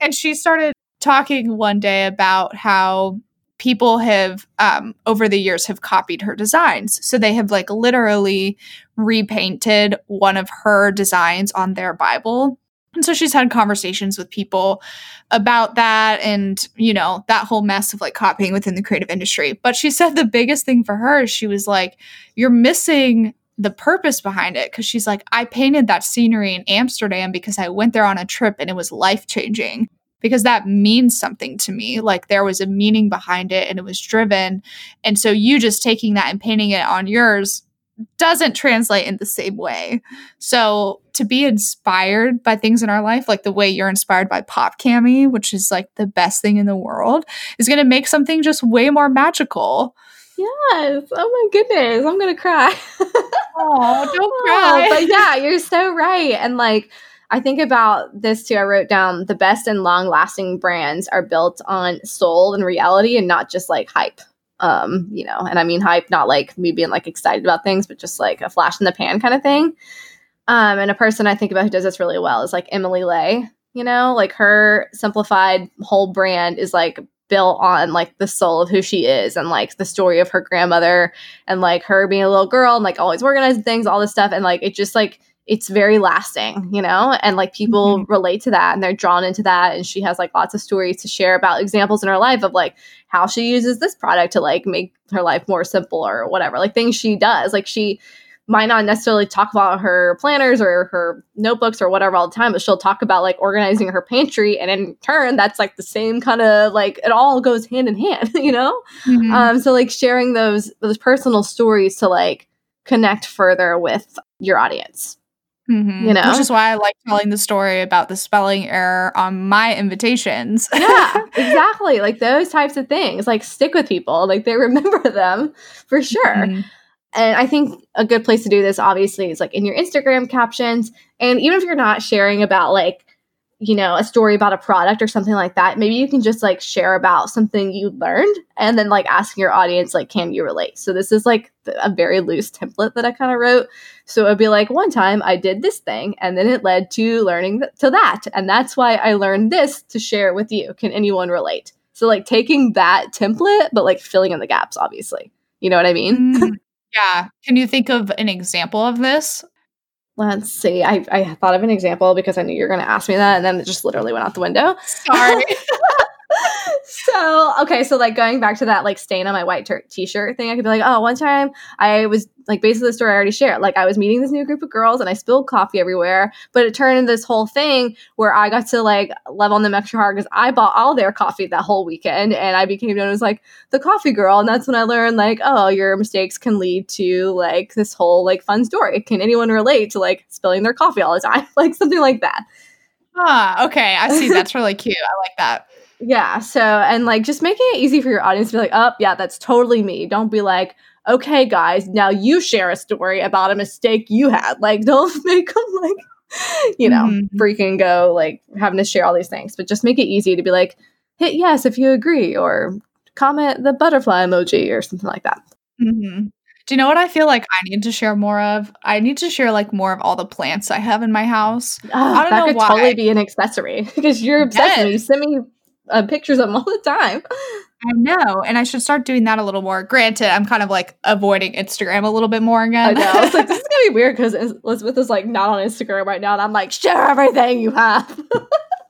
And she started talking one day about how people have um, over the years have copied her designs. So they have like literally repainted one of her designs on their bible. And so she's had conversations with people about that and you know that whole mess of like copying within the creative industry. But she said the biggest thing for her she was like you're missing the purpose behind it. Because she's like i painted that scenery in amsterdam because i went there on a trip and it was life changing because that means something to me. Like there was a meaning behind it and it was driven. And so you just taking that and painting it on yours doesn't translate in the same way. So to be inspired by things in our life, like the way you're inspired by Pop Cami, which is like the best thing in the world, is going to make something just way more magical.
Yes. Oh my goodness. I'm going to cry.
oh, don't cry.
Oh, but yeah, you're so right. And like, I think about this too. I wrote down the best and long lasting brands are built on soul and reality and not just like hype. Um, you know, and I mean hype, not like me being like excited about things, but just like a flash in the pan kind of thing. Um, and a person I think about who does this really well is like Emily Ley, you know, like her simplified whole brand is like built on like the soul of who she is and like the story of her grandmother and like her being a little girl and like always organizing things, all this stuff. And like it just like it's very lasting, you know, and like people mm-hmm. relate to that and they're drawn into that. And she has like lots of stories to share about examples in her life of like how she uses this product to like make her life more simple or whatever, like things she does. Like she might not necessarily talk about her planners or her notebooks or whatever all the time, but she'll talk about like organizing her pantry. And in turn, that's like the same kind of like it all goes hand in hand, you know? Mm-hmm. Um, so like sharing those those personal stories to like connect further with your audience.
Mm-hmm.
You know?
Which is why I like telling the story about the spelling error on my invitations.
yeah, exactly. Like those types of things, like stick with people, like they remember them for sure.
Mhm.
And I think a good place to do this, obviously, is like in your Instagram captions. And even if you're not sharing about like, you know, a story about a product or something like that, maybe you can just like share about something you learned and then like asking your audience, like, can you relate? So this is like a very loose template that I kind of wrote. So it would be like, one time I did this thing and then it led to learning th- to that. And that's why I learned this to share with you. Can anyone relate? So like taking that template, but like filling in the gaps, obviously. You know what I mean?
Mm, yeah. Can you think of an example of this?
Let's see. I, I thought of an example because I knew you were going to ask me that, and then it just literally went out the window.
Sorry.
so okay, so like going back to that like stain on my white ter- t-shirt thing, I could be like, oh, one time I was like basically the story I already shared. Like I was meeting this new group of girls and I spilled coffee everywhere, but it turned into this whole thing where I got to like love on them extra hard because I bought all their coffee that whole weekend and I became known as like the coffee girl. And that's when I learned like, oh, your mistakes can lead to like this whole like fun story. Can anyone relate to like spilling their coffee all the time? like something like that.
ah, okay. I see. That's really cute. I like that.
Yeah. So, and like just making it easy for your audience to be like, oh, yeah, that's totally me. Don't be like, okay, guys, now you share a story about a mistake you had. Like, don't make them like, you know,
Mhm.
freaking go like having to share all these things, but just make it easy to be like, hit yes if you agree or comment the butterfly emoji or something like that.
hmm Do you know what I feel like I need to share more of? I need to share like more of all the plants I have in my house.
Oh,
I don't
that
know
could
why.
totally be an accessory because you're obsessed with me. You send me uh, pictures of them all the time.
I know, and I should start doing that a little more. Granted, I'm kind of like avoiding Instagram a little bit more
I
again.
know. It's like this is gonna be weird because Elizabeth is like not on Instagram right now, and I'm like, share everything you have.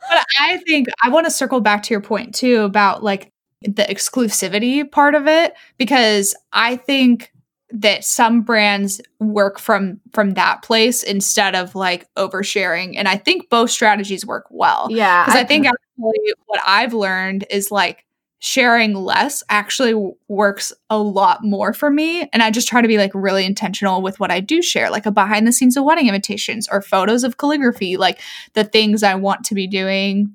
But I think I want to circle back to your point too about like the exclusivity part of it because I think that some brands work from from that place instead of like oversharing and I think both strategies work well.
yeah,
Because I, think actually what I've learned is like sharing less actually works a lot more for me. And I just try to be like really intentional with what I do share, like a behind the scenes of wedding invitations or photos of calligraphy, like the things I want to be doing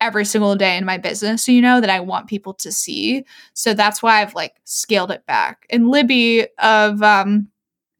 every single day in my business, you know, that I want people to see. So that's why I've like scaled it back. And Libby of, um,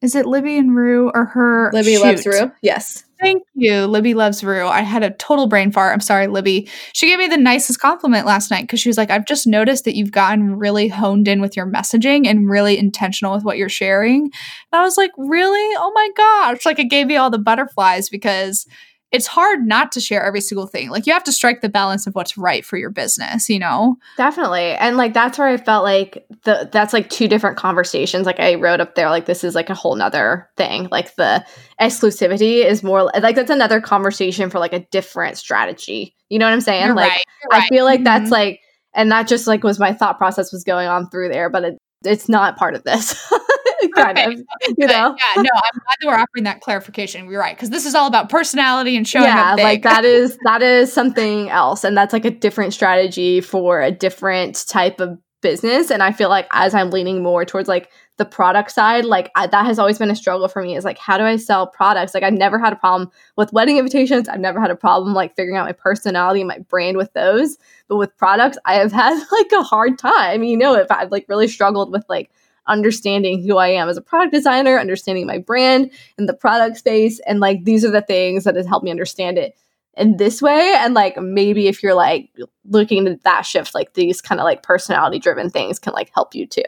is it Libby and Rue or her?
Libby loves. Rue. Yes.
Thank you. Libby loves Rue. I had a total brain fart. I'm sorry, Libby. She gave me the nicest compliment last night because she was like, I've just noticed that you've gotten really honed in with your messaging and really intentional with what you're sharing. And I was like, really? Oh my gosh. Like, it gave me all the butterflies because it's hard not to share every single thing. Like, you have to strike the balance of what's right for your business, you know?
Definitely. And like that's where I felt like the that's like two different conversations. Like I wrote up there like this is like a whole nother thing. Like the exclusivity is more like that's another conversation for like a different strategy. You know what I'm saying?
You're
like
right. You're
I feel like that's
Mhm.
like and that just like was my thought process was going on through there, but it, it's not part of this. kind
Okay.
of. You know?
Yeah, no, I'm glad that we're offering that clarification. You're right. Because this is all about personality and showing
yeah
up big.
like that is that is something else and that's like a different strategy for a different type of business and i feel like as i'm leaning more towards like the product side like I, that has always been a struggle for me is like how do i sell products like i've never had a problem with wedding invitations i've never had a problem like figuring out my personality and my brand with those but with products i have had like a hard time you know if i've like really struggled with like understanding who i am as a product designer understanding my brand in the product space and like these are the things that has helped me understand it in this way and like maybe if you're like looking at that shift like these kind of like personality driven things can like help you too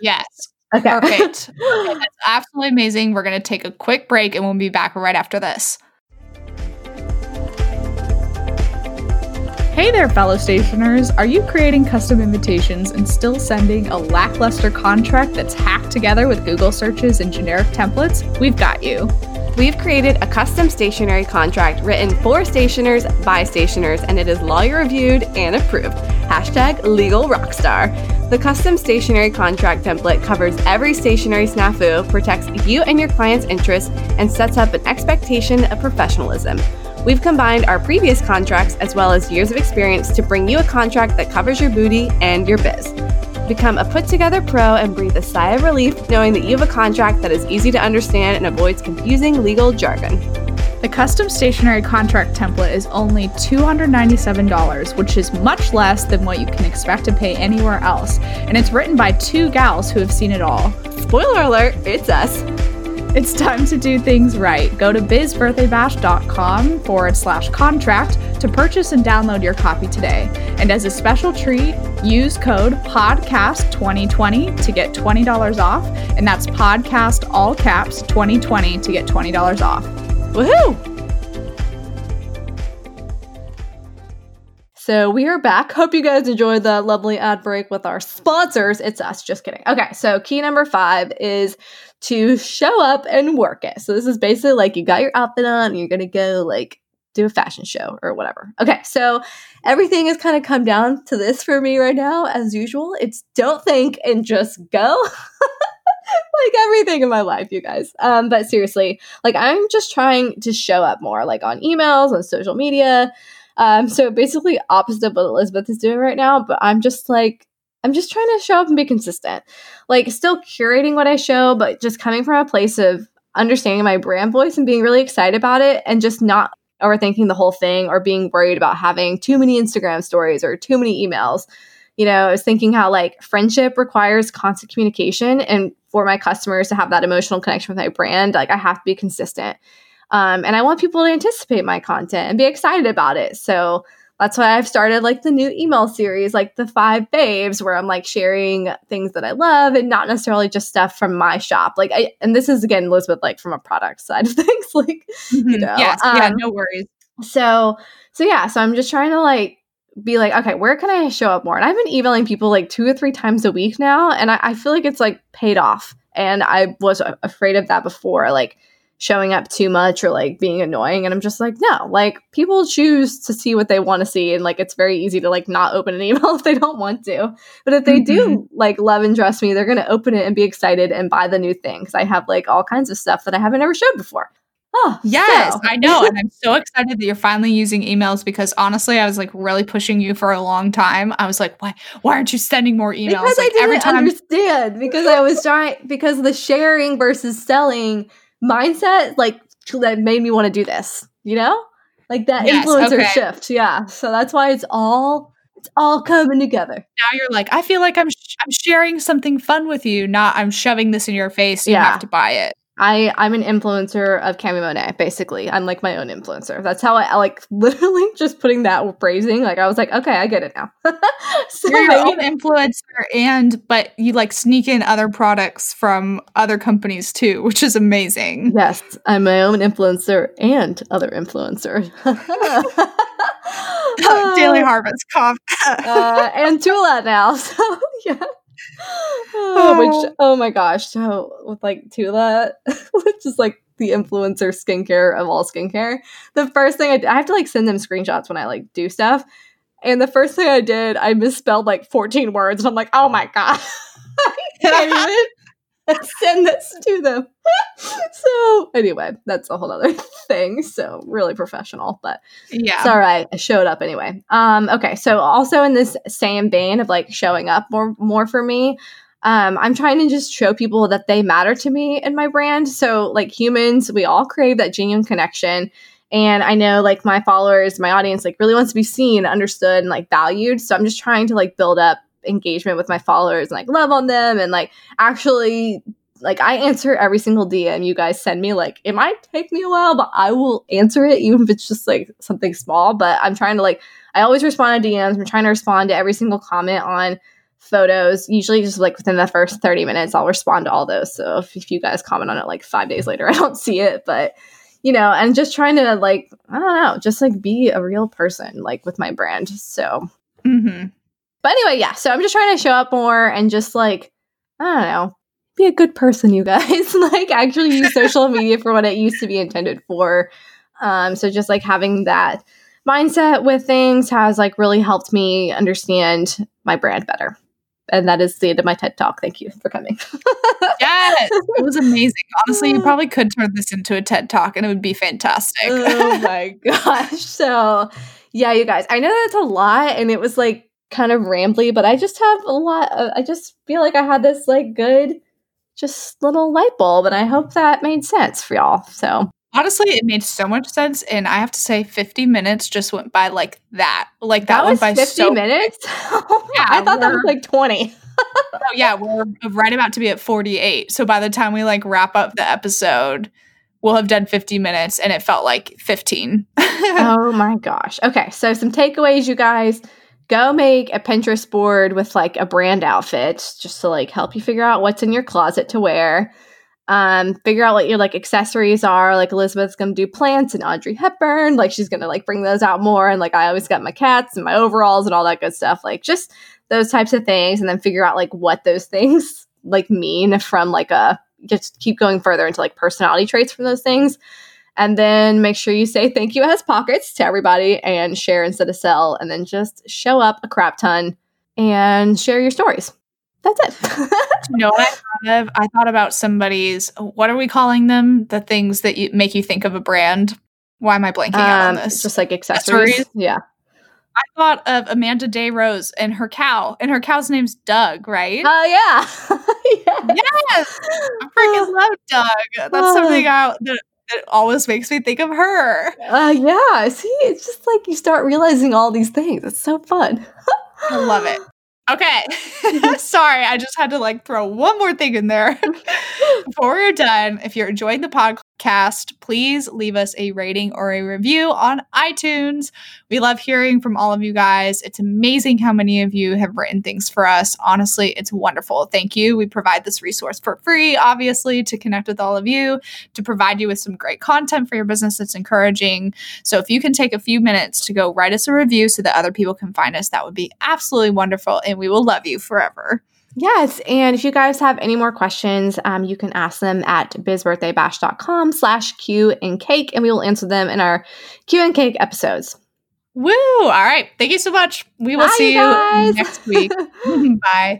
yes.
okay
Perfect. Okay, that's absolutely amazing. We're going to take a quick break and we'll be back right after this. Hey there, fellow stationers. Are you creating custom invitations and still sending a lackluster contract that's hacked together with Google searches and generic templates? We've got you.
We've created a custom stationery contract written for stationers by stationers, and it is lawyer reviewed and approved. Hashtag legal rockstar. The custom stationery contract template covers every stationery snafu, protects you and your client's interests, and sets up an expectation of professionalism. We've combined our previous contracts as well as years of experience to bring you a contract that covers your booty and your biz. Become a put together pro and breathe a sigh of relief knowing that you have a contract that is easy to understand and avoids confusing legal jargon.
The custom stationery contract template is only $297, which is much less than what you can expect to pay anywhere else. And it's written by two gals who have seen it all.
Spoiler alert, it's us.
It's time to do things right. Go to bizbirthdaybash.com forward slash contract to purchase and download your copy today. And as a special treat, use code PODCAST2020 to get $20 off. And that's podcast all caps 2020 to get $20 off.
Woohoo!
So we are back. Hope you guys enjoyed the lovely ad break with our sponsors. It's us, just kidding. Okay, so key number five is to show up and work it. So this is basically like you got your outfit on and you're gonna go like do a fashion show or whatever. Okay, so everything has kind of come down to this for me right now, as usual. It's don't think and just go. like everything in my life, you guys. Um, but seriously, like I'm just trying to show up more, like on emails, on social media. Um, so basically opposite of what Elizabeth is doing right now, but I'm just like I'm just trying to show up and be consistent. Like still curating what I show, but just coming from a place of understanding my brand voice and being really excited about it and just not overthinking the whole thing or being worried about having too many Instagram stories or too many emails. You know, I was thinking how like friendship requires constant communication and for my customers to have that emotional connection with my brand, like I have to be consistent. Um, and I want people to anticipate my content and be excited about it. So that's why I've started like the new email series, like the five babes, where I'm like sharing things that I love and not necessarily just stuff from my shop. Like, I, and this is again, Elizabeth, like from a product side of things, like, mm-hmm. you know,
yes, um, yeah, no worries.
So, so yeah, so I'm just trying to like be like, okay, where can I show up more? And I've been emailing people like two or three times a week now, and I, I feel like it's like paid off. And I was afraid of that before, like showing up too much or like being annoying and i'm just like no like people choose to see what they want to see and like it's very easy to like not open an email if they don't want to but if they mm-hmm. do like love and trust me they're going to open it and be excited and buy the new thing because i have like all kinds of stuff that i haven't ever showed before
Oh, yes, so. I know. And I'm so excited that you're finally using emails because honestly, I was like really pushing you for a long time. I was like, why why aren't you sending more emails?
Because
like
I didn't every time understand because I was trying because the sharing versus selling mindset like that made me want to do this you know like that yes, influencer okay. shift yeah so that's why it's all it's all coming together
now you're like i feel like i'm sh- i'm sharing something fun with you not i'm shoving this in your face you yeah. have to buy it
I I'm an influencer of Cami Monet, basically. I'm like my own influencer. That's how I, I like literally just putting that phrasing. Like I was like, okay, I get it now.
so You're your own influencer, and but you like sneak in other products from other companies too, which is amazing.
Yes, I'm my own influencer and other influencer.
Daily Harvest cough.
uh, and Tula now. So yeah oh, which oh. oh. my gosh so with like tula which is like the influencer skincare of all skincare the first thing I, I have to like send them screenshots when i like do stuff and the first thing i did i misspelled like 14 words and i'm like oh my god Did i can't even send this to them. so anyway, that's a whole other thing. So really professional, but yeah, it's all right. I showed up anyway. Um, okay, so also in this same vein of like showing up more more for me. Um, I'm trying to just show people that they matter to me and my brand. So, like humans, we all crave that genuine connection. And I know like my followers, my audience, like really wants to be seen, understood, and like valued. So I'm just trying to like build up engagement with my followers and like love on them and like actually like I answer every single DM you guys send me. Like it might take me a while, but I will answer it even if it's just like something small. But I'm trying to like I always respond to DMs. I'm trying to respond to every single comment on photos. Usually just like within the first 30 minutes, I'll respond to all those. So if, if you guys comment on it like five days later, I don't see it. But you know, and just trying to like, I don't know, just like be a real person, like with my brand. So mm-hmm. But anyway, yeah. So I'm just trying to show up more and just like, I don't know, be a good person, you guys. like actually use social media for what it used to be intended for. Um, so just like having that mindset with things has like really helped me understand my brand better. And that is the end of my TED talk. Thank you for coming.
yes, it was amazing. Honestly, you probably could turn this into a TED talk and it would be fantastic.
oh my gosh. So, yeah, you guys, I know that's a lot and it was like kind of rambly, but I just have a lot. Of, I just feel like I had this like good, just little light bulb, and I hope that made sense for y'all. So
Honestly, it made so much sense, and I have to say, fifty minutes just went by like that. Like that,
that
went
was
by
fifty
so
minutes.
Yeah,
I thought that was like twenty.
Oh, yeah, we're right about to be at 48. So by the time we like wrap up the episode, we'll have done 50 minutes and it felt like 15.
oh my gosh. Okay, so some takeaways, you guys. Go make a Pinterest board with like a brand outfit just to like help you figure out what's in your closet to wear. Um, figure out what your like accessories are. Like Elizabeth's gonna do plants and Audrey Hepburn. Like she's gonna like bring those out more. And like I always got my cats and my overalls and all that good stuff. Like just those types of things, and then figure out like what those things like mean from like a just keep going further into like personality traits from those things. And then make sure you say thank you as pockets to everybody and share instead of sell. And then just show up a crap ton and share your stories. That's it.
you know what I thought of? I thought about somebody's, what are we calling them? The things that you, make you think of a brand. Why am I blanking out on
um,
this?
just like accessories.
Accessories?
Yeah.
I thought of Amanda Day Rose and her cow, and her cow's name's Doug, right?
Oh, yeah. yeah.
yes, I freaking love Doug. That's something I, that, that always makes me think of her.
Uh, yeah. See, it's just like you start realizing all these things. It's so fun.
I love it. Okay. Sorry, I just had to like throw one more thing in there before we're done. If you're enjoying the podcast, please leave us a rating or a review on iTunes. We love hearing from all of you guys. It's amazing how many of you have written things for us. Honestly, it's wonderful. Thank you. We provide this resource for free, obviously, to connect with all of you, to provide you with some great content for your business that's encouraging. So if you can take a few minutes to go write us a review so that other people can find us, that would be absolutely wonderful. And we will love you forever.
Yes, and if you guys have any more questions, um, you can ask them at bizbirthdaybash.com slash Q and cake, and we will answer them in our Q and cake episodes.
Woo! All right. Thank you so much. We will
Bye,
see
you
you next week. Bye.